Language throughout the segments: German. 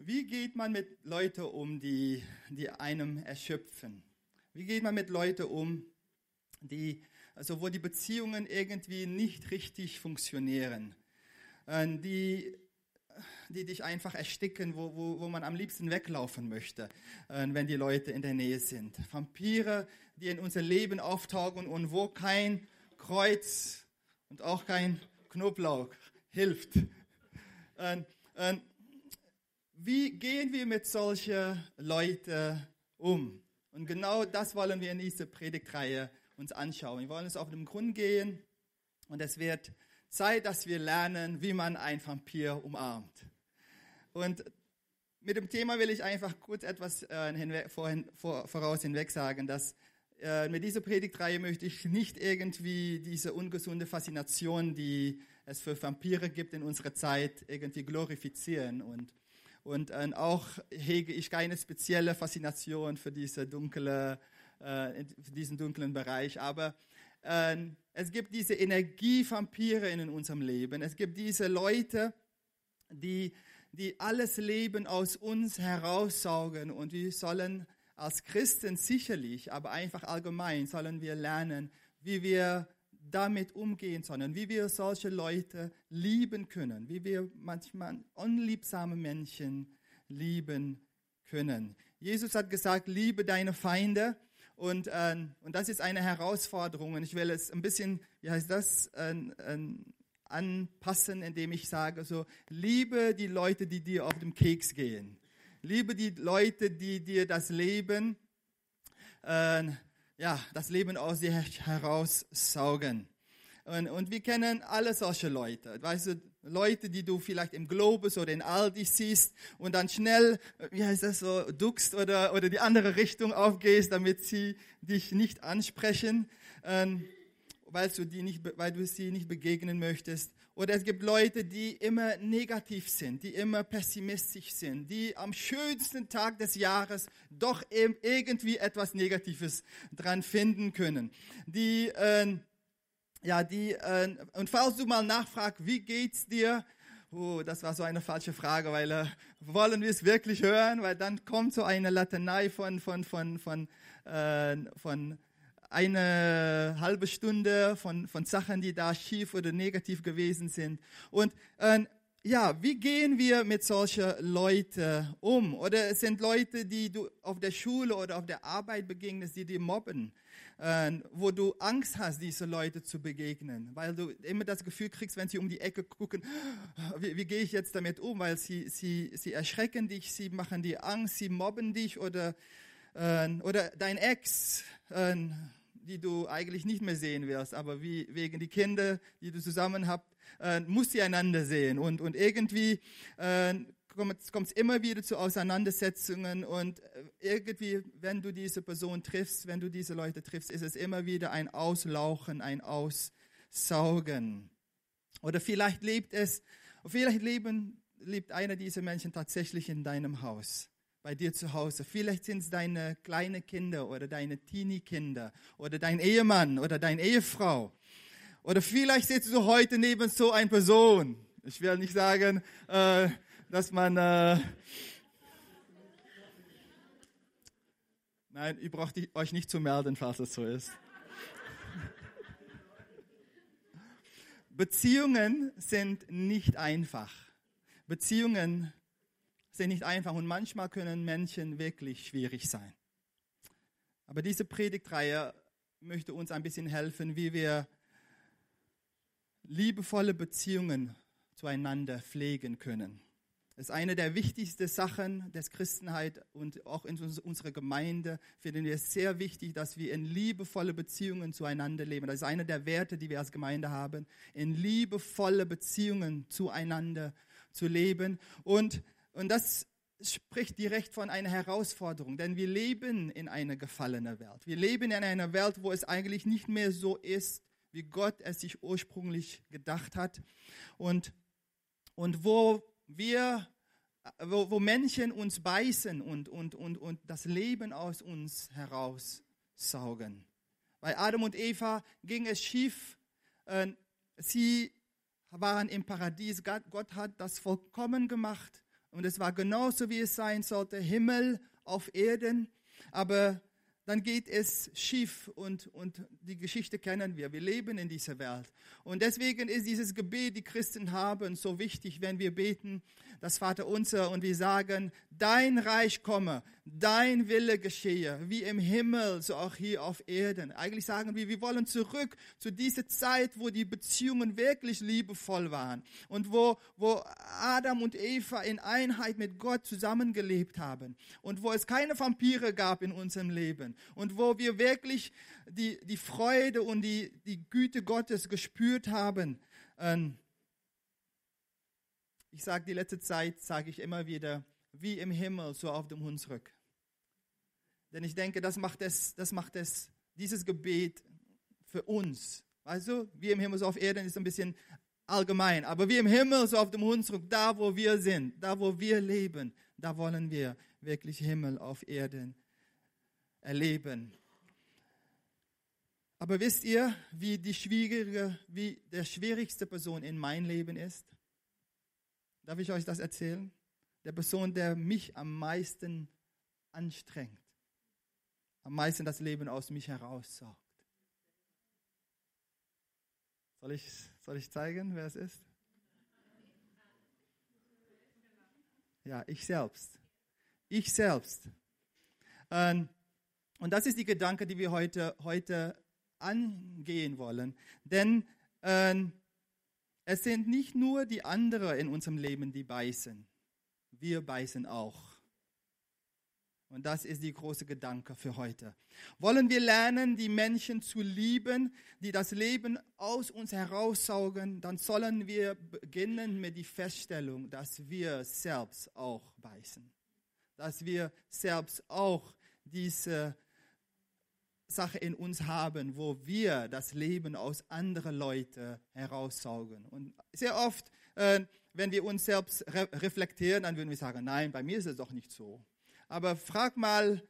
Wie geht man mit Leuten um, die, die einem erschöpfen? Wie geht man mit Leuten um, die, also wo die Beziehungen irgendwie nicht richtig funktionieren? Äh, die, die dich einfach ersticken, wo, wo, wo man am liebsten weglaufen möchte, äh, wenn die Leute in der Nähe sind. Vampire, die in unser Leben auftauchen und wo kein Kreuz und auch kein Knoblauch hilft. Und, und wie gehen wir mit solchen Leuten um? Und genau das wollen wir in dieser Predigtreihe uns anschauen. Wir wollen uns auf den Grund gehen und es wird Zeit, dass wir lernen, wie man ein Vampir umarmt. Und mit dem Thema will ich einfach kurz etwas äh, hinweg, vorhin, vor, voraus hinweg sagen, dass äh, mit dieser Predigtreihe möchte ich nicht irgendwie diese ungesunde Faszination, die es für Vampire gibt in unserer Zeit, irgendwie glorifizieren. Und, und äh, auch hege ich keine spezielle Faszination für, diese dunkle, äh, für diesen dunklen Bereich. Aber äh, es gibt diese Energievampire in unserem Leben. Es gibt diese Leute, die, die alles Leben aus uns heraussaugen und wir sollen als Christen sicherlich, aber einfach allgemein sollen wir lernen, wie wir damit umgehen sollen, wie wir solche Leute lieben können, wie wir manchmal unliebsame Menschen lieben können. Jesus hat gesagt, liebe deine Feinde. Und, äh, und das ist eine Herausforderung. Und ich will es ein bisschen, wie heißt das, äh, äh, anpassen, indem ich sage, so, liebe die Leute, die dir auf den Keks gehen. Liebe die Leute, die dir das Leben, äh, ja, das Leben aus dir heraussaugen. Und, und wir kennen alle solche Leute. Weißt du, Leute, die du vielleicht im Globus oder in Aldi siehst und dann schnell, wie heißt das so, duckst oder, oder die andere Richtung aufgehst, damit sie dich nicht ansprechen, ähm, weil, du die nicht, weil du sie nicht begegnen möchtest. Oder es gibt Leute, die immer negativ sind, die immer pessimistisch sind, die am schönsten Tag des Jahres doch irgendwie etwas Negatives dran finden können. Die, äh, ja, die, äh, und falls du mal nachfragst, wie geht's dir? Oh, das war so eine falsche Frage, weil äh, wollen wir es wirklich hören? Weil dann kommt so eine Latenei von, von, von, von, äh, von eine halbe Stunde von, von Sachen, die da schief oder negativ gewesen sind. Und äh, ja, wie gehen wir mit solchen Leuten um? Oder es sind Leute, die du auf der Schule oder auf der Arbeit begegnest, die dir mobben, äh, wo du Angst hast, diese Leute zu begegnen, weil du immer das Gefühl kriegst, wenn sie um die Ecke gucken, wie, wie gehe ich jetzt damit um? Weil sie, sie, sie erschrecken dich, sie machen dir Angst, sie mobben dich oder, äh, oder dein Ex. Äh, die du eigentlich nicht mehr sehen wirst, aber wie, wegen die Kinder, die du zusammen habt, äh, musst ihr einander sehen. Und, und irgendwie äh, kommt es immer wieder zu Auseinandersetzungen und äh, irgendwie, wenn du diese Person triffst, wenn du diese Leute triffst, ist es immer wieder ein Auslauchen, ein Aussaugen. Oder vielleicht lebt es, vielleicht leben, lebt einer dieser Menschen tatsächlich in deinem Haus bei dir zu Hause. Vielleicht sind es deine kleinen Kinder oder deine Teenie-Kinder oder dein Ehemann oder deine Ehefrau. Oder vielleicht sitzt du heute neben so einer Person. Ich will nicht sagen, äh, dass man... Äh, Nein, ihr braucht euch nicht zu melden, falls es so ist. Beziehungen sind nicht einfach. Beziehungen sind nicht einfach und manchmal können Menschen wirklich schwierig sein. Aber diese Predigtreihe möchte uns ein bisschen helfen, wie wir liebevolle Beziehungen zueinander pflegen können. Das ist eine der wichtigsten Sachen der Christenheit und auch in unserer Gemeinde finden wir es sehr wichtig, dass wir in liebevolle Beziehungen zueinander leben. Das ist einer der Werte, die wir als Gemeinde haben, in liebevolle Beziehungen zueinander zu leben. Und und das spricht direkt von einer Herausforderung, denn wir leben in einer gefallenen Welt. Wir leben in einer Welt, wo es eigentlich nicht mehr so ist, wie Gott es sich ursprünglich gedacht hat. Und, und wo wir, wo, wo Menschen uns beißen und, und, und, und das Leben aus uns heraussaugen. Bei Adam und Eva ging es schief. Äh, sie waren im Paradies. Gott hat das vollkommen gemacht und es war genauso, wie es sein sollte, Himmel auf Erden, aber dann geht es schief und, und die Geschichte kennen wir. Wir leben in dieser Welt. Und deswegen ist dieses Gebet, die Christen haben, so wichtig, wenn wir beten, das Vater unser und wir sagen, dein Reich komme, dein Wille geschehe, wie im Himmel, so auch hier auf Erden. Eigentlich sagen wir, wir wollen zurück zu dieser Zeit, wo die Beziehungen wirklich liebevoll waren und wo, wo Adam und Eva in Einheit mit Gott zusammengelebt haben und wo es keine Vampire gab in unserem Leben und wo wir wirklich die, die Freude und die, die Güte Gottes gespürt haben. Ähm, ich sage die letzte Zeit, sage ich immer wieder, wie im Himmel, so auf dem Hunsrück. Denn ich denke, das macht es, das macht es, dieses Gebet für uns. Also, wie im Himmel, so auf Erden ist ein bisschen allgemein. Aber wie im Himmel, so auf dem Hunsrück, da wo wir sind, da wo wir leben, da wollen wir wirklich Himmel auf Erden erleben. Aber wisst ihr, wie die schwierige, wie der schwierigste Person in mein Leben ist? Darf ich euch das erzählen? Der Person, der mich am meisten anstrengt, am meisten das Leben aus mich heraussaugt. Soll ich, soll ich zeigen, wer es ist? Ja, ich selbst. Ich selbst. Ähm, und das ist die Gedanke, die wir heute, heute angehen wollen. Denn äh, es sind nicht nur die anderen in unserem Leben, die beißen. Wir beißen auch. Und das ist die große Gedanke für heute. Wollen wir lernen, die Menschen zu lieben, die das Leben aus uns heraussaugen, dann sollen wir beginnen mit der Feststellung, dass wir selbst auch beißen. Dass wir selbst auch diese Sache in uns haben, wo wir das Leben aus anderen Leuten heraussaugen. Und sehr oft, äh, wenn wir uns selbst re reflektieren, dann würden wir sagen, nein, bei mir ist es doch nicht so. Aber frag mal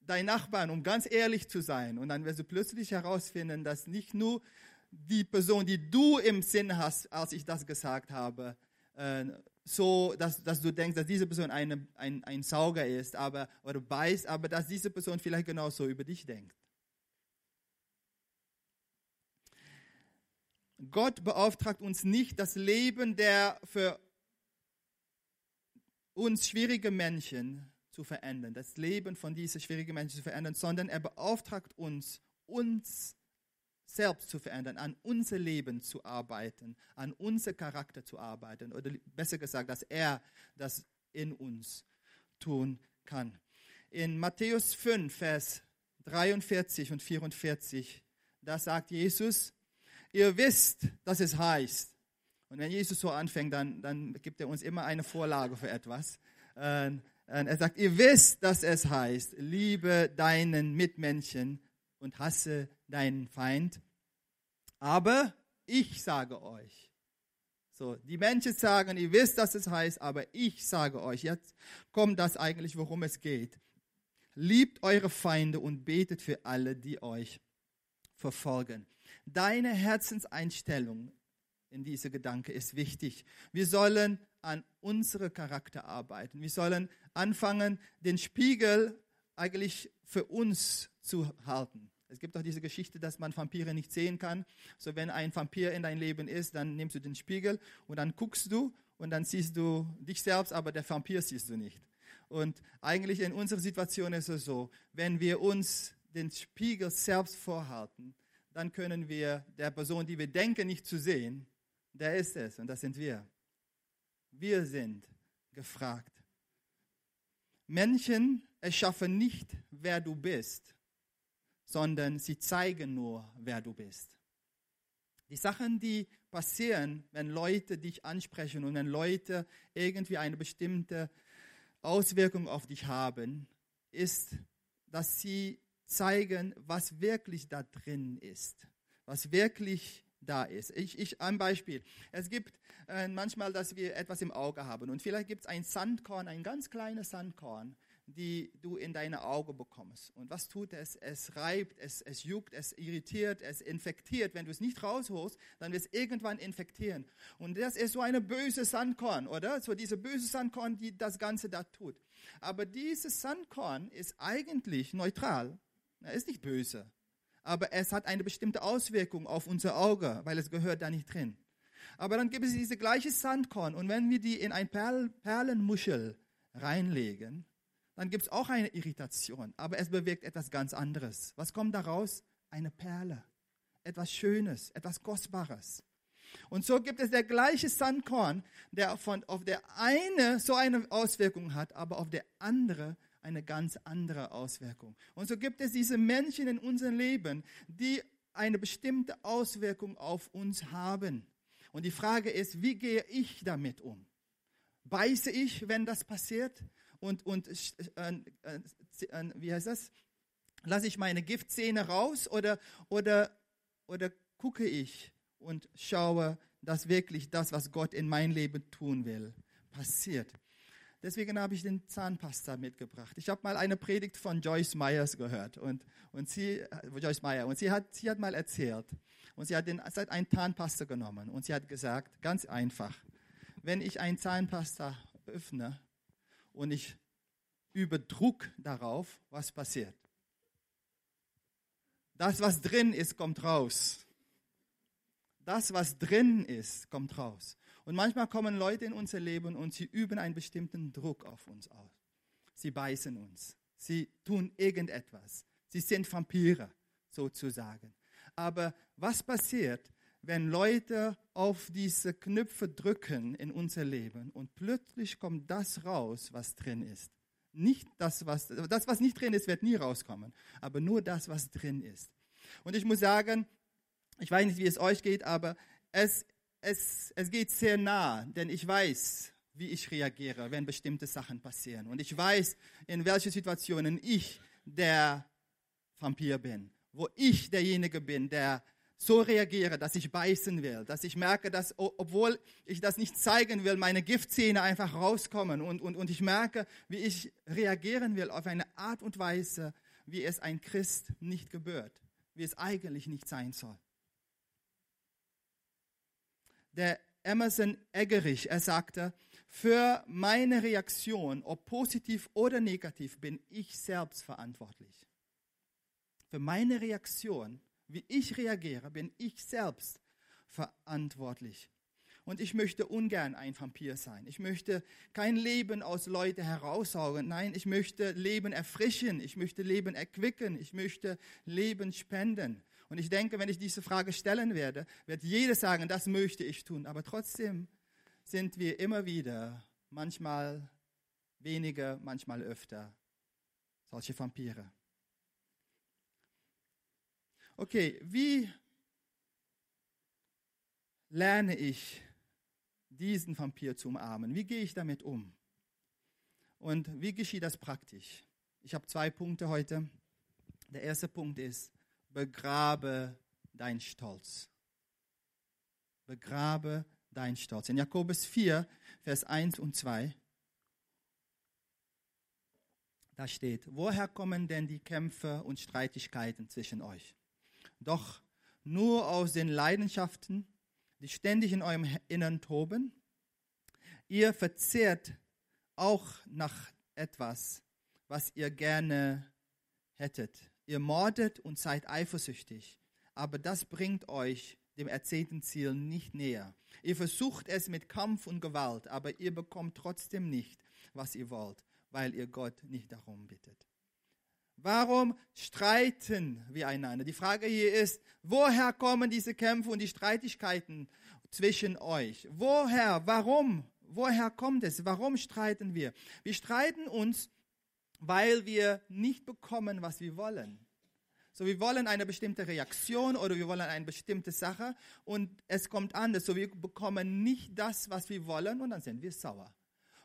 deinen Nachbarn, um ganz ehrlich zu sein. Und dann wirst du plötzlich herausfinden, dass nicht nur die Person, die du im Sinn hast, als ich das gesagt habe, äh, so, dass, dass du denkst, dass diese Person eine, ein, ein Sauger ist aber, oder beißt, aber dass diese Person vielleicht genauso über dich denkt. Gott beauftragt uns nicht, das Leben der für uns schwierigen Menschen zu verändern, das Leben von diesen schwierigen Menschen zu verändern, sondern er beauftragt uns, uns selbst zu verändern, an unser Leben zu arbeiten, an unser Charakter zu arbeiten, oder besser gesagt, dass er das in uns tun kann. In Matthäus 5, Vers 43 und 44, da sagt Jesus, ihr wisst, dass es heißt. Und wenn Jesus so anfängt, dann, dann gibt er uns immer eine Vorlage für etwas. Ähm, er sagt, ihr wisst, dass es heißt, liebe deinen Mitmenschen und hasse deinen Feind. Aber ich sage euch. So, die Menschen sagen, ihr wisst, dass es heißt, aber ich sage euch. Jetzt kommt das eigentlich, worum es geht. Liebt eure Feinde und betet für alle, die euch verfolgen. Deine Herzenseinstellung in diese Gedanke ist wichtig. Wir sollen an unsere Charakter arbeiten. Wir sollen anfangen, den Spiegel eigentlich für uns zu halten. Es gibt auch diese Geschichte, dass man Vampire nicht sehen kann. So wenn ein Vampir in dein Leben ist, dann nimmst du den Spiegel und dann guckst du und dann siehst du dich selbst, aber der Vampir siehst du nicht. Und eigentlich in unserer Situation ist es so, wenn wir uns den Spiegel selbst vorhalten, dann können wir der Person, die wir denken, nicht zu sehen, der ist es und das sind wir. Wir sind gefragt. Menschen erschaffen nicht, wer du bist, sondern sie zeigen nur, wer du bist. Die Sachen, die passieren, wenn Leute dich ansprechen und wenn Leute irgendwie eine bestimmte Auswirkung auf dich haben, ist, dass sie zeigen, was wirklich da drin ist, was wirklich da ist. Ich, ich ein Beispiel. Es gibt äh, manchmal, dass wir etwas im Auge haben und vielleicht gibt es ein Sandkorn, ein ganz kleines Sandkorn, die du in deine Augen bekommst. Und was tut es? Es reibt, es, es juckt, es irritiert, es infektiert. Wenn du es nicht rausholst, dann wird es irgendwann infektieren. Und das ist so eine böse Sandkorn, oder? So diese böse Sandkorn, die das Ganze da tut. Aber dieses Sandkorn ist eigentlich neutral. Er ist nicht böse. Aber es hat eine bestimmte Auswirkung auf unser Auge, weil es gehört da nicht drin. Aber dann gibt es diese gleiche Sandkorn. Und wenn wir die in ein Perl Perlenmuschel reinlegen, dann gibt es auch eine Irritation, aber es bewirkt etwas ganz anderes. Was kommt daraus? Eine Perle, etwas Schönes, etwas Kostbares. Und so gibt es der gleiche Sandkorn, der von, auf der eine so eine Auswirkung hat, aber auf der andere eine ganz andere Auswirkung. Und so gibt es diese Menschen in unserem Leben, die eine bestimmte Auswirkung auf uns haben. Und die Frage ist, wie gehe ich damit um? Beiße ich, wenn das passiert? und, und äh, äh, äh, wie heißt das? Lasse ich meine Giftzähne raus oder, oder, oder gucke ich und schaue, dass wirklich das, was Gott in mein Leben tun will, passiert. Deswegen habe ich den Zahnpasta mitgebracht. Ich habe mal eine Predigt von Joyce Myers gehört und, und sie, äh, Joyce Meyer, und sie hat, sie hat mal erzählt und sie hat, den, sie hat einen Zahnpasta genommen und sie hat gesagt, ganz einfach, wenn ich einen Zahnpasta öffne, und ich übe Druck darauf, was passiert. Das, was drin ist, kommt raus. Das, was drin ist, kommt raus. Und manchmal kommen Leute in unser Leben und sie üben einen bestimmten Druck auf uns aus. Sie beißen uns. Sie tun irgendetwas. Sie sind Vampire, sozusagen. Aber was passiert, wenn Leute auf diese Knöpfe drücken in unser Leben und plötzlich kommt das raus, was drin ist. Nicht das, was, das, was nicht drin ist, wird nie rauskommen, aber nur das, was drin ist. Und ich muss sagen, ich weiß nicht, wie es euch geht, aber es, es, es geht sehr nah, denn ich weiß, wie ich reagiere, wenn bestimmte Sachen passieren. Und ich weiß, in welchen Situationen ich der Vampir bin, wo ich derjenige bin, der so reagiere, dass ich beißen will, dass ich merke, dass, obwohl ich das nicht zeigen will, meine Giftzähne einfach rauskommen und, und, und ich merke, wie ich reagieren will auf eine Art und Weise, wie es ein Christ nicht gebührt, wie es eigentlich nicht sein soll. Der Emerson Eggerich, er sagte, für meine Reaktion, ob positiv oder negativ, bin ich selbst verantwortlich. Für meine Reaktion wie ich reagiere, bin ich selbst verantwortlich. Und ich möchte ungern ein Vampir sein. Ich möchte kein Leben aus Leuten heraussaugen. Nein, ich möchte Leben erfrischen. Ich möchte Leben erquicken. Ich möchte Leben spenden. Und ich denke, wenn ich diese Frage stellen werde, wird jeder sagen, das möchte ich tun. Aber trotzdem sind wir immer wieder, manchmal weniger, manchmal öfter, solche Vampire. Okay, wie lerne ich diesen Vampir zu umarmen? Wie gehe ich damit um? Und wie geschieht das praktisch? Ich habe zwei Punkte heute. Der erste Punkt ist, begrabe dein Stolz. Begrabe dein Stolz. In Jakobus 4, Vers 1 und 2, da steht, woher kommen denn die Kämpfe und Streitigkeiten zwischen euch? doch nur aus den Leidenschaften, die ständig in eurem Innern toben. Ihr verzehrt auch nach etwas, was ihr gerne hättet. Ihr mordet und seid eifersüchtig, aber das bringt euch dem erzählten Ziel nicht näher. Ihr versucht es mit Kampf und Gewalt, aber ihr bekommt trotzdem nicht, was ihr wollt, weil ihr Gott nicht darum bittet. Warum streiten wir einander? Die Frage hier ist, woher kommen diese Kämpfe und die Streitigkeiten zwischen euch? Woher? Warum? Woher kommt es? Warum streiten wir? Wir streiten uns, weil wir nicht bekommen, was wir wollen. So, wir wollen eine bestimmte Reaktion oder wir wollen eine bestimmte Sache und es kommt anders. So, wir bekommen nicht das, was wir wollen und dann sind wir sauer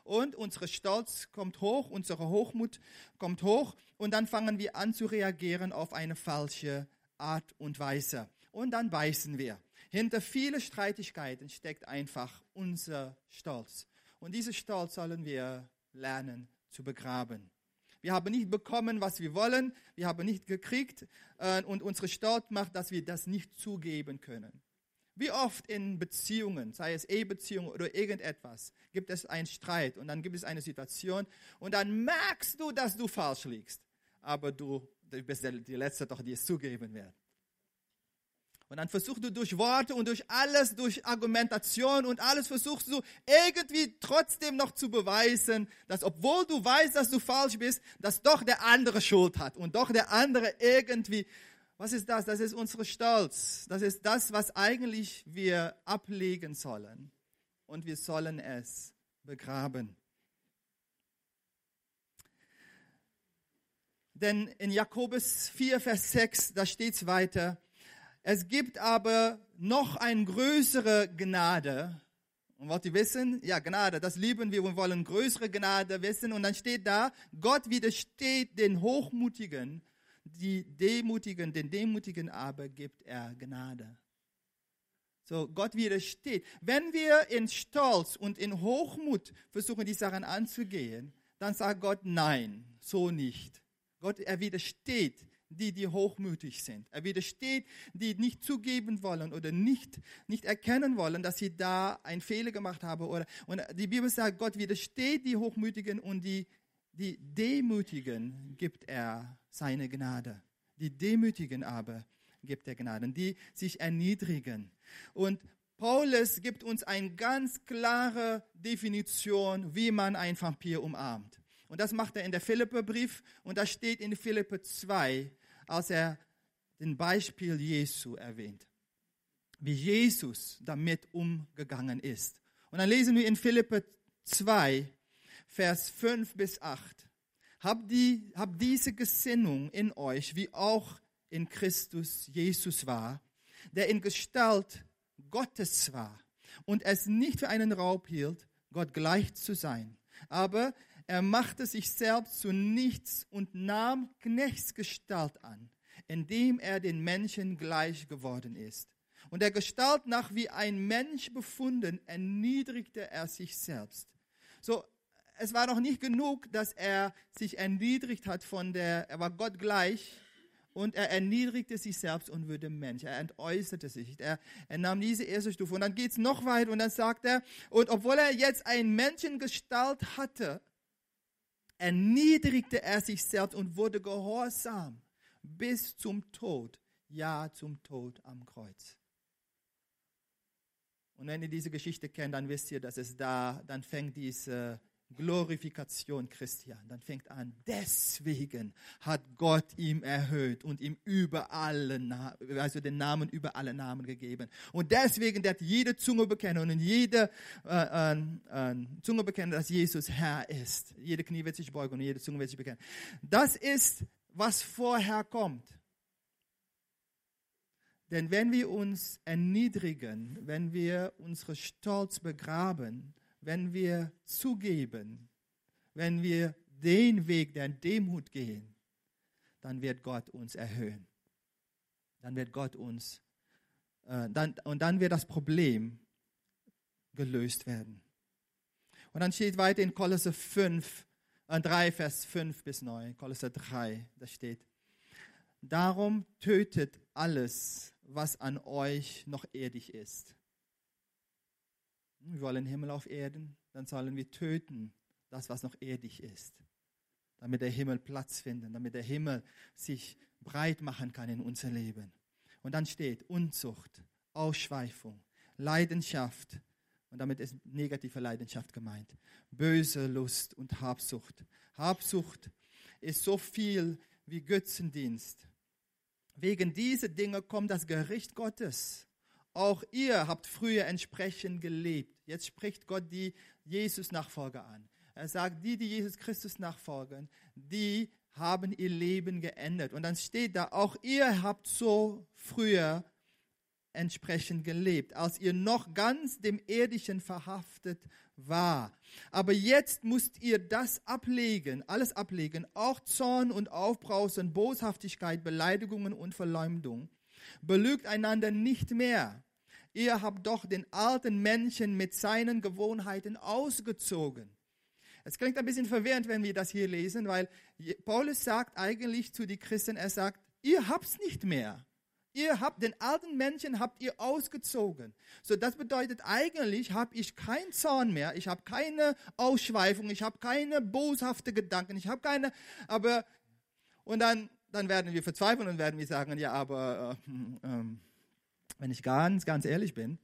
und unser Stolz kommt hoch, unsere Hochmut kommt hoch und dann fangen wir an zu reagieren auf eine falsche Art und Weise. Und dann beißen wir. Hinter vielen Streitigkeiten steckt einfach unser Stolz. Und diesen Stolz sollen wir lernen zu begraben. Wir haben nicht bekommen, was wir wollen. Wir haben nicht gekriegt. Äh, und unsere Stolz macht, dass wir das nicht zugeben können. Wie oft in Beziehungen, sei es Ehebeziehungen oder irgendetwas, gibt es einen Streit und dann gibt es eine Situation und dann merkst du, dass du falsch liegst. Aber du, du bist die Letzte doch, die es zugeben wird. Und dann versuchst du durch Worte und durch alles, durch Argumentation und alles versuchst du irgendwie trotzdem noch zu beweisen, dass obwohl du weißt, dass du falsch bist, dass doch der andere Schuld hat und doch der andere irgendwie, was ist das? Das ist unsere Stolz. Das ist das, was eigentlich wir ablegen sollen. Und wir sollen es begraben. Denn in Jakobus 4, Vers 6, da steht es weiter, es gibt aber noch eine größere Gnade. Und wollt ihr wissen? Ja, Gnade, das lieben wir und wollen größere Gnade wissen. Und dann steht da, Gott widersteht den Hochmutigen, die Demutigen, den Demutigen aber gibt er Gnade. So, Gott widersteht. Wenn wir in Stolz und in Hochmut versuchen, die Sachen anzugehen, dann sagt Gott, nein, so nicht. Gott, er widersteht die, die hochmütig sind. Er widersteht, die nicht zugeben wollen oder nicht, nicht erkennen wollen, dass sie da einen Fehler gemacht haben. Oder, und die Bibel sagt, Gott widersteht die Hochmütigen und die, die Demütigen gibt er seine Gnade. Die Demütigen aber gibt er Gnade, die sich erniedrigen. Und Paulus gibt uns eine ganz klare Definition, wie man einen Vampir umarmt. Und das macht er in der Philipperbrief und das steht in Philippe 2, als er den Beispiel Jesu erwähnt. Wie Jesus damit umgegangen ist. Und dann lesen wir in Philippe 2, Vers 5 bis 8. Habt, die, habt diese Gesinnung in euch, wie auch in Christus Jesus war, der in Gestalt Gottes war und es nicht für einen Raub hielt, Gott gleich zu sein. Aber er machte sich selbst zu nichts und nahm Knechtsgestalt an, indem er den Menschen gleich geworden ist. Und der Gestalt nach wie ein Mensch befunden, erniedrigte er sich selbst. So, es war noch nicht genug, dass er sich erniedrigt hat von der, er war Gott gleich, und er erniedrigte sich selbst und wurde Mensch. Er entäußerte sich. Er, er nahm diese erste Stufe. Und dann geht es noch weiter und dann sagt er, und obwohl er jetzt ein Menschengestalt hatte, erniedrigte er sich selbst und wurde gehorsam bis zum Tod, ja zum Tod am Kreuz. Und wenn ihr diese Geschichte kennt, dann wisst ihr, dass es da, dann fängt diese Glorifikation Christian, dann fängt an, deswegen hat Gott ihm erhöht und ihm über alle, also den Namen über alle Namen gegeben. Und deswegen wird jede Zunge bekennen und jede äh, äh, Zunge bekennen, dass Jesus Herr ist. Jede Knie wird sich beugen und jede Zunge wird sich bekennen. Das ist, was vorher kommt. Denn wenn wir uns erniedrigen, wenn wir unsere Stolz begraben, wenn wir zugeben, wenn wir den Weg der Demut gehen, dann wird Gott uns erhöhen. Dann wird Gott uns, äh, dann, und dann wird das Problem gelöst werden. Und dann steht weiter in Kolosse 5, äh, 3, Vers 5 bis 9, Kolosse 3, da steht, darum tötet alles, was an euch noch erdig ist wir wollen Himmel auf Erden, dann sollen wir töten das, was noch erdig ist, damit der Himmel Platz findet, damit der Himmel sich breit machen kann in unser Leben. Und dann steht Unzucht, Ausschweifung, Leidenschaft, und damit ist negative Leidenschaft gemeint, böse Lust und Habsucht. Habsucht ist so viel wie Götzendienst. Wegen dieser Dinge kommt das Gericht Gottes. Auch ihr habt früher entsprechend gelebt. Jetzt spricht Gott die Jesus-Nachfolger an. Er sagt, die, die Jesus Christus nachfolgen, die haben ihr Leben geändert. Und dann steht da, auch ihr habt so früher entsprechend gelebt, als ihr noch ganz dem Irdischen verhaftet war. Aber jetzt müsst ihr das ablegen, alles ablegen, auch Zorn und Aufbrausen, Boshaftigkeit, Beleidigungen und Verleumdung. Belügt einander nicht mehr Ihr habt doch den alten Menschen mit seinen Gewohnheiten ausgezogen. Es klingt ein bisschen verwirrend, wenn wir das hier lesen, weil Paulus sagt eigentlich zu den Christen, er sagt, ihr habt's nicht mehr. Ihr habt den alten Menschen habt ihr ausgezogen. So das bedeutet eigentlich habe ich keinen Zorn mehr, ich habe keine Ausschweifung, ich habe keine boshafte Gedanken, ich habe keine aber und dann dann werden wir verzweifeln und werden wir sagen, ja, aber äh, äh, wenn ich ganz ganz ehrlich bin,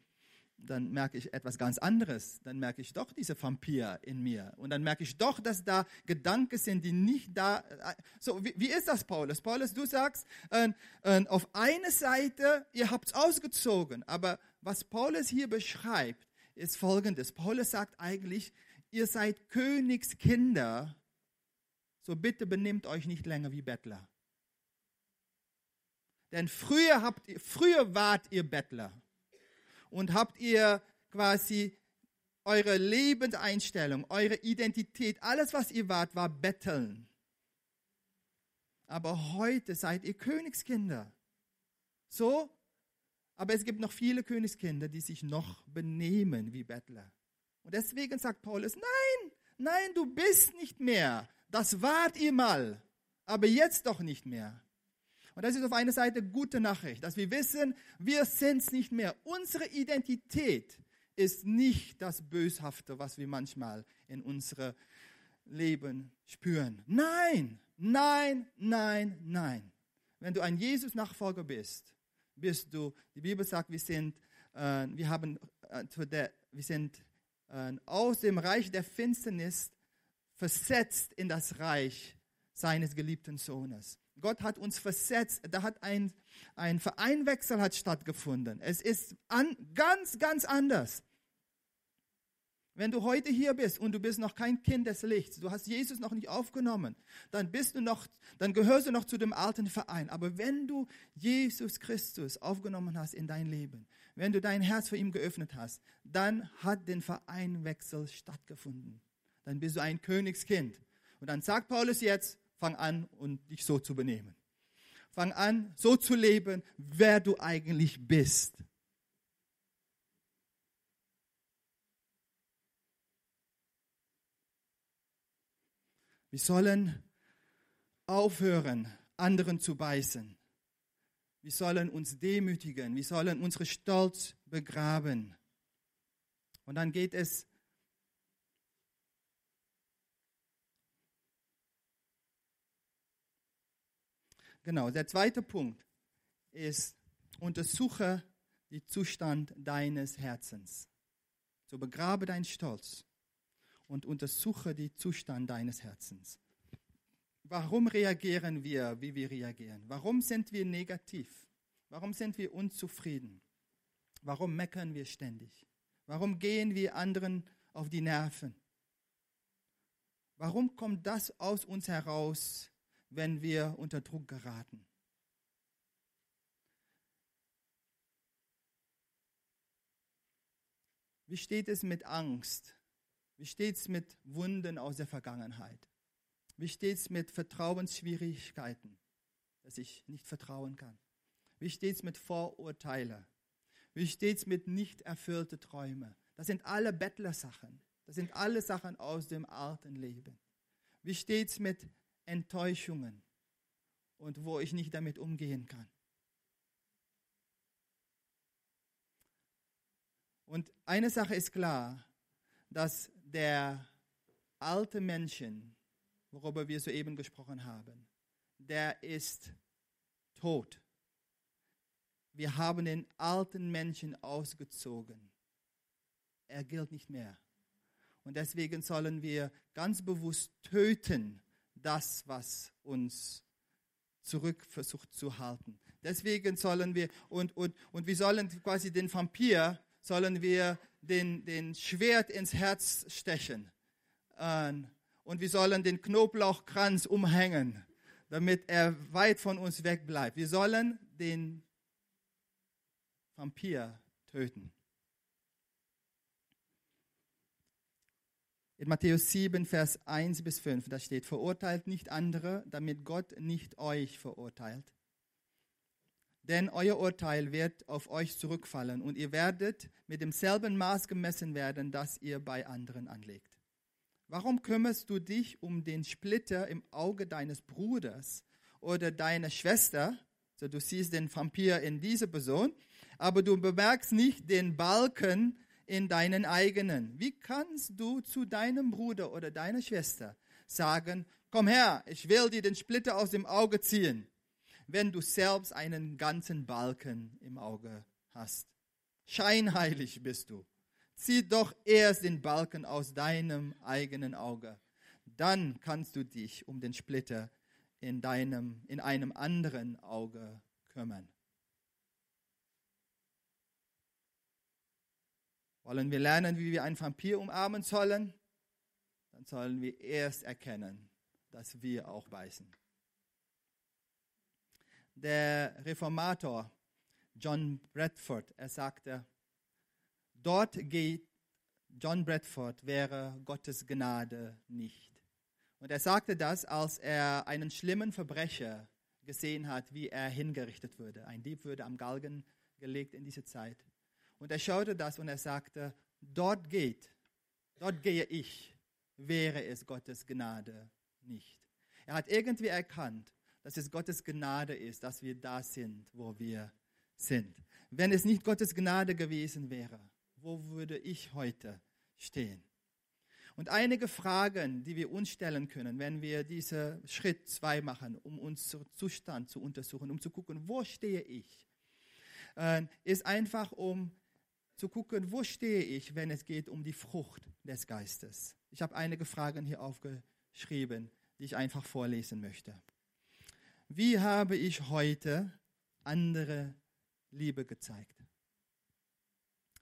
dann merke ich etwas ganz anderes. Dann merke ich doch diese Vampir in mir. Und dann merke ich doch, dass da Gedanken sind, die nicht da. Äh, so, wie, wie ist das, Paulus? Paulus, du sagst, äh, äh, auf eine Seite, ihr habt es ausgezogen. Aber was Paulus hier beschreibt, ist folgendes. Paulus sagt eigentlich, ihr seid Königskinder, so bitte benimmt euch nicht länger wie Bettler. Denn früher, habt, früher wart ihr Bettler und habt ihr quasi eure Lebenseinstellung, eure Identität, alles, was ihr wart, war Betteln. Aber heute seid ihr Königskinder. So, aber es gibt noch viele Königskinder, die sich noch benehmen wie Bettler. Und deswegen sagt Paulus, nein, nein, du bist nicht mehr. Das wart ihr mal, aber jetzt doch nicht mehr. Und das ist auf einer Seite gute Nachricht, dass wir wissen, wir sind es nicht mehr. Unsere Identität ist nicht das Böshafte, was wir manchmal in unserem Leben spüren. Nein, nein, nein, nein. Wenn du ein Jesus-Nachfolger bist, bist du, die Bibel sagt, wir sind, äh, wir haben, äh, der, wir sind äh, aus dem Reich der Finsternis versetzt in das Reich seines geliebten Sohnes. Gott hat uns versetzt, da hat ein, ein Vereinwechsel hat stattgefunden. Es ist an, ganz, ganz anders. Wenn du heute hier bist und du bist noch kein Kind des Lichts, du hast Jesus noch nicht aufgenommen, dann bist du noch, dann gehörst du noch zu dem alten Verein. Aber wenn du Jesus Christus aufgenommen hast in dein Leben, wenn du dein Herz für ihn geöffnet hast, dann hat den Vereinwechsel stattgefunden. Dann bist du ein Königskind. Und dann sagt Paulus jetzt, Fang an, und dich so zu benehmen. Fang an, so zu leben, wer du eigentlich bist. Wir sollen aufhören, anderen zu beißen. Wir sollen uns demütigen. Wir sollen unsere Stolz begraben. Und dann geht es Genau, der zweite Punkt ist, untersuche den Zustand deines Herzens. So begrabe deinen Stolz und untersuche den Zustand deines Herzens. Warum reagieren wir, wie wir reagieren? Warum sind wir negativ? Warum sind wir unzufrieden? Warum meckern wir ständig? Warum gehen wir anderen auf die Nerven? Warum kommt das aus uns heraus, wenn wir unter Druck geraten. Wie steht es mit Angst? Wie steht es mit Wunden aus der Vergangenheit? Wie steht es mit Vertrauensschwierigkeiten, dass ich nicht vertrauen kann? Wie steht es mit Vorurteilen? Wie steht es mit nicht erfüllten Träumen? Das sind alle Bettlersachen. Das sind alle Sachen aus dem alten Leben. Wie steht es mit Enttäuschungen und wo ich nicht damit umgehen kann. Und eine Sache ist klar, dass der alte Menschen, worüber wir soeben gesprochen haben, der ist tot. Wir haben den alten Menschen ausgezogen. Er gilt nicht mehr. Und deswegen sollen wir ganz bewusst töten, das, was uns zurück versucht zu halten. Deswegen sollen wir, und, und, und wir sollen quasi den Vampir, sollen wir den, den Schwert ins Herz stechen. Und wir sollen den Knoblauchkranz umhängen, damit er weit von uns weg bleibt. Wir sollen den Vampir töten. In Matthäus 7, Vers 1 bis 5, da steht, verurteilt nicht andere, damit Gott nicht euch verurteilt. Denn euer Urteil wird auf euch zurückfallen und ihr werdet mit demselben Maß gemessen werden, das ihr bei anderen anlegt. Warum kümmerst du dich um den Splitter im Auge deines Bruders oder deiner Schwester? So, du siehst den Vampir in dieser Person, aber du bemerkst nicht den Balken in deinen eigenen. Wie kannst du zu deinem Bruder oder deiner Schwester sagen, komm her, ich will dir den Splitter aus dem Auge ziehen, wenn du selbst einen ganzen Balken im Auge hast? Scheinheilig bist du. Zieh doch erst den Balken aus deinem eigenen Auge. Dann kannst du dich um den Splitter in, deinem, in einem anderen Auge kümmern. Wollen wir lernen, wie wir einen Vampir umarmen sollen? Dann sollen wir erst erkennen, dass wir auch beißen. Der Reformator John Bradford, er sagte, dort geht John Bradford wäre Gottes Gnade nicht. Und er sagte das, als er einen schlimmen Verbrecher gesehen hat, wie er hingerichtet würde. Ein Dieb würde am Galgen gelegt in dieser Zeit. Und er schaute das und er sagte, dort geht, dort gehe ich, wäre es Gottes Gnade nicht. Er hat irgendwie erkannt, dass es Gottes Gnade ist, dass wir da sind, wo wir sind. Wenn es nicht Gottes Gnade gewesen wäre, wo würde ich heute stehen? Und einige Fragen, die wir uns stellen können, wenn wir diesen Schritt zwei machen, um unseren Zustand zu untersuchen, um zu gucken, wo stehe ich, äh, ist einfach, um zu gucken, wo stehe ich, wenn es geht um die Frucht des Geistes. Ich habe einige Fragen hier aufgeschrieben, die ich einfach vorlesen möchte. Wie habe ich heute andere Liebe gezeigt?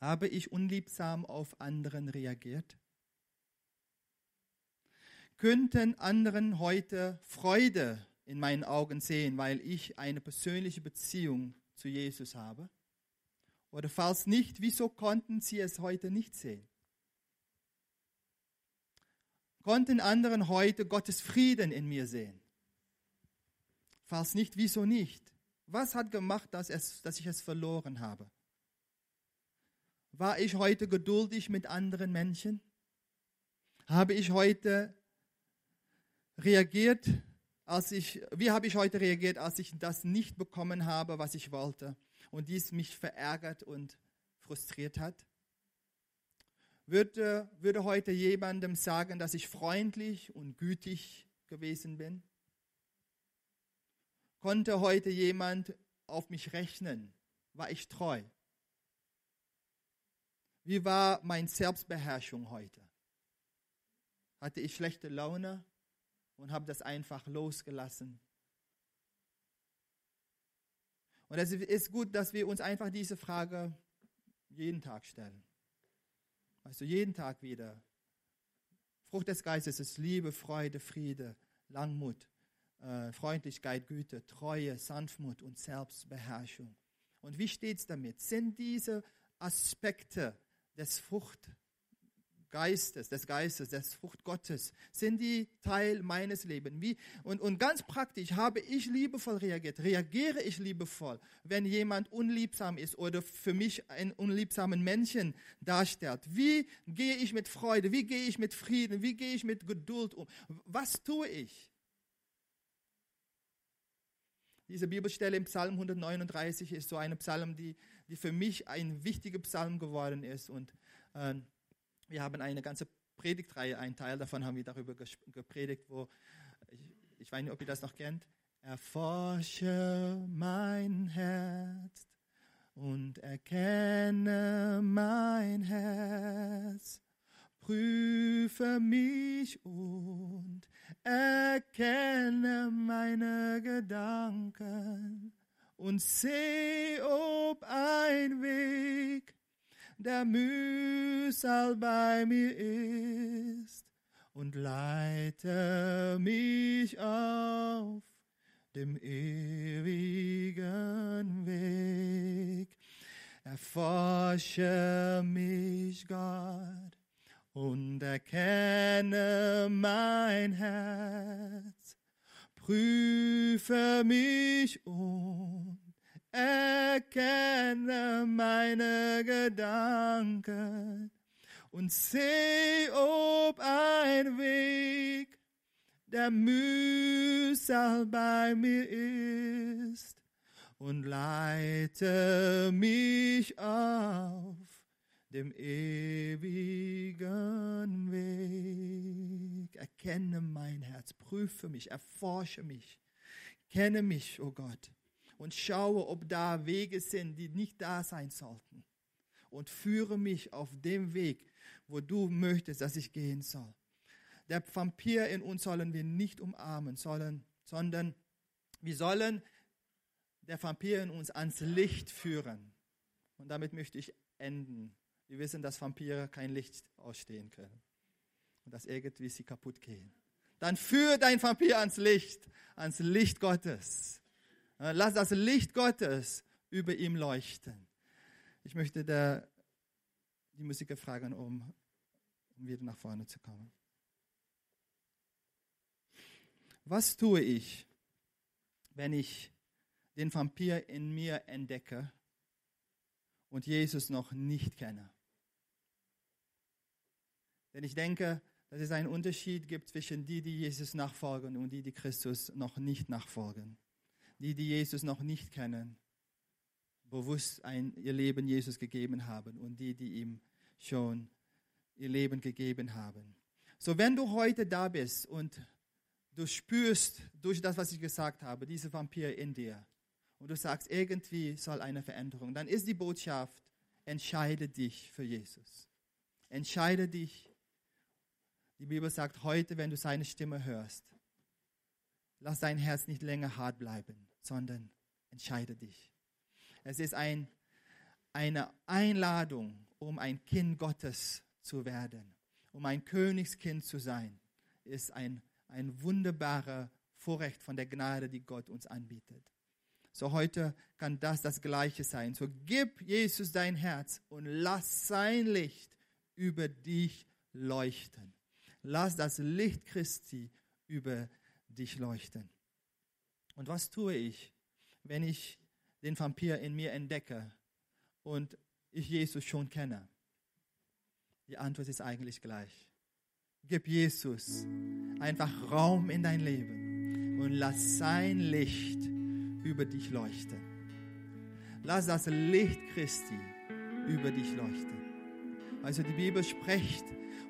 Habe ich unliebsam auf anderen reagiert? Könnten anderen heute Freude in meinen Augen sehen, weil ich eine persönliche Beziehung zu Jesus habe? Oder falls nicht, wieso konnten sie es heute nicht sehen? Konnten anderen heute Gottes Frieden in mir sehen? Falls nicht, wieso nicht? Was hat gemacht, dass, es, dass ich es verloren habe? War ich heute geduldig mit anderen Menschen? Habe ich heute reagiert, als ich, wie habe ich heute reagiert, als ich das nicht bekommen habe, was ich wollte? Und dies mich verärgert und frustriert hat? Würde, würde heute jemandem sagen, dass ich freundlich und gütig gewesen bin? Konnte heute jemand auf mich rechnen? War ich treu? Wie war meine Selbstbeherrschung heute? Hatte ich schlechte Laune und habe das einfach losgelassen und es ist gut, dass wir uns einfach diese Frage jeden Tag stellen. Also jeden Tag wieder. Frucht des Geistes ist Liebe, Freude, Friede, Langmut, äh, Freundlichkeit, Güte, Treue, Sanftmut und Selbstbeherrschung. Und wie steht es damit? Sind diese Aspekte des Frucht Geistes, des Geistes, des Frucht Gottes, sind die Teil meines Lebens. Wie, und, und ganz praktisch, habe ich liebevoll reagiert? Reagiere ich liebevoll, wenn jemand unliebsam ist oder für mich einen unliebsamen Menschen darstellt? Wie gehe ich mit Freude? Wie gehe ich mit Frieden? Wie gehe ich mit Geduld um? Was tue ich? Diese Bibelstelle im Psalm 139 ist so eine Psalm, die, die für mich ein wichtiger Psalm geworden ist. Und äh, wir haben eine ganze Predigtreihe, einen Teil davon haben wir darüber gepredigt, wo, ich, ich weiß nicht, ob ihr das noch kennt, erforsche mein Herz und erkenne mein Herz. Prüfe mich und erkenne meine Gedanken und seh, ob ein Weg der Mühsal bei mir ist und leite mich auf dem ewigen Weg. Erforsche mich, Gott, und erkenne mein Herz. Prüfe mich und erkenne meine Gedanken und seh, ob ein Weg der Mühsal bei mir ist und leite mich auf dem ewigen Weg. Erkenne mein Herz, prüfe mich, erforsche mich, kenne mich, o oh Gott, und schaue, ob da Wege sind, die nicht da sein sollten. Und führe mich auf dem Weg, wo du möchtest, dass ich gehen soll. Der Vampir in uns sollen wir nicht umarmen, sollen, sondern wir sollen der Vampir in uns ans Licht führen. Und damit möchte ich enden. Wir wissen, dass Vampire kein Licht ausstehen können und dass irgendwie sie kaputt gehen. Dann führ dein Vampir ans Licht, ans Licht Gottes. Lass das Licht Gottes über ihm leuchten. Ich möchte der, die Musiker fragen, um, um wieder nach vorne zu kommen. Was tue ich, wenn ich den Vampir in mir entdecke und Jesus noch nicht kenne? Denn ich denke, dass es einen Unterschied gibt zwischen die, die Jesus nachfolgen und die, die Christus noch nicht nachfolgen. Die, die Jesus noch nicht kennen, bewusst ein, ihr Leben Jesus gegeben haben und die, die ihm schon ihr Leben gegeben haben. So, wenn du heute da bist und du spürst durch das, was ich gesagt habe, diese Vampir in dir und du sagst, irgendwie soll eine Veränderung, dann ist die Botschaft, entscheide dich für Jesus. Entscheide dich. Die Bibel sagt heute, wenn du seine Stimme hörst, lass dein Herz nicht länger hart bleiben, sondern entscheide dich. Es ist ein, eine Einladung, um ein Kind Gottes zu werden, um ein Königskind zu sein, ist ein ein wunderbarer Vorrecht von der Gnade, die Gott uns anbietet. So heute kann das das Gleiche sein. So gib Jesus dein Herz und lass sein Licht über dich leuchten. Lass das Licht Christi über dich leuchten. Und was tue ich, wenn ich den Vampir in mir entdecke und ich Jesus schon kenne? Die Antwort ist eigentlich gleich. Gib Jesus einfach Raum in dein Leben und lass sein Licht über dich leuchten. Lass das Licht Christi über dich leuchten. Also die Bibel spricht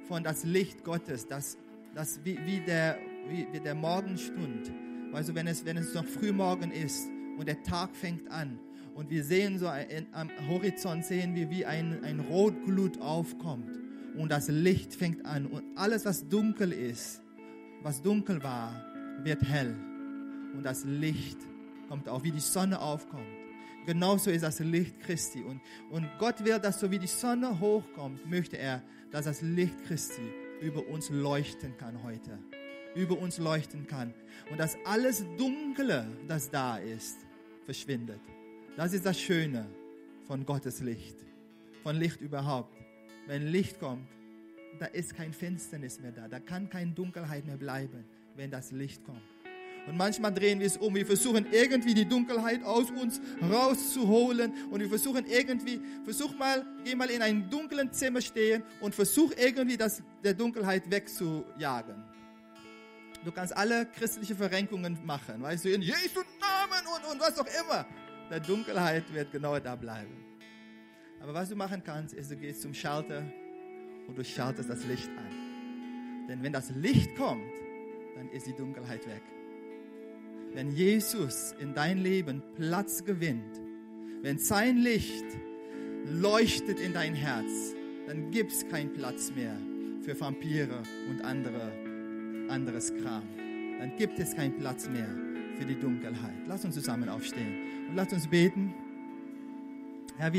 von das Licht Gottes, das, das wie, wie, der, wie, wie der Morgenstund. Also wenn es, wenn es noch Frühmorgen ist und der Tag fängt an und wir sehen so ein, am Horizont sehen wir, wie ein, ein Rotglut aufkommt und das Licht fängt an und alles, was dunkel ist, was dunkel war, wird hell und das Licht kommt auf, wie die Sonne aufkommt. Genauso ist das Licht Christi und, und Gott will, dass so wie die Sonne hochkommt, möchte er, dass das Licht Christi über uns leuchten kann heute, über uns leuchten kann und dass alles Dunkle, das da ist, verschwindet. Das ist das Schöne von Gottes Licht, von Licht überhaupt wenn Licht kommt, da ist kein Finsternis mehr da. Da kann keine Dunkelheit mehr bleiben, wenn das Licht kommt. Und manchmal drehen wir es um. Wir versuchen irgendwie die Dunkelheit aus uns rauszuholen. Und wir versuchen irgendwie, versuch mal, geh mal in einem dunklen Zimmer stehen und versuch irgendwie das der Dunkelheit wegzujagen. Du kannst alle christliche Verrenkungen machen, weißt du, in Jesu Namen und, und was auch immer. Der Dunkelheit wird genau da bleiben. Aber was du machen kannst, ist, du gehst zum Schalter und du schaltest das Licht an. Denn wenn das Licht kommt, dann ist die Dunkelheit weg. Wenn Jesus in dein Leben Platz gewinnt, wenn sein Licht leuchtet in dein Herz, dann gibt es keinen Platz mehr für Vampire und andere, anderes Kram. Dann gibt es keinen Platz mehr für die Dunkelheit. Lass uns zusammen aufstehen und lass uns beten.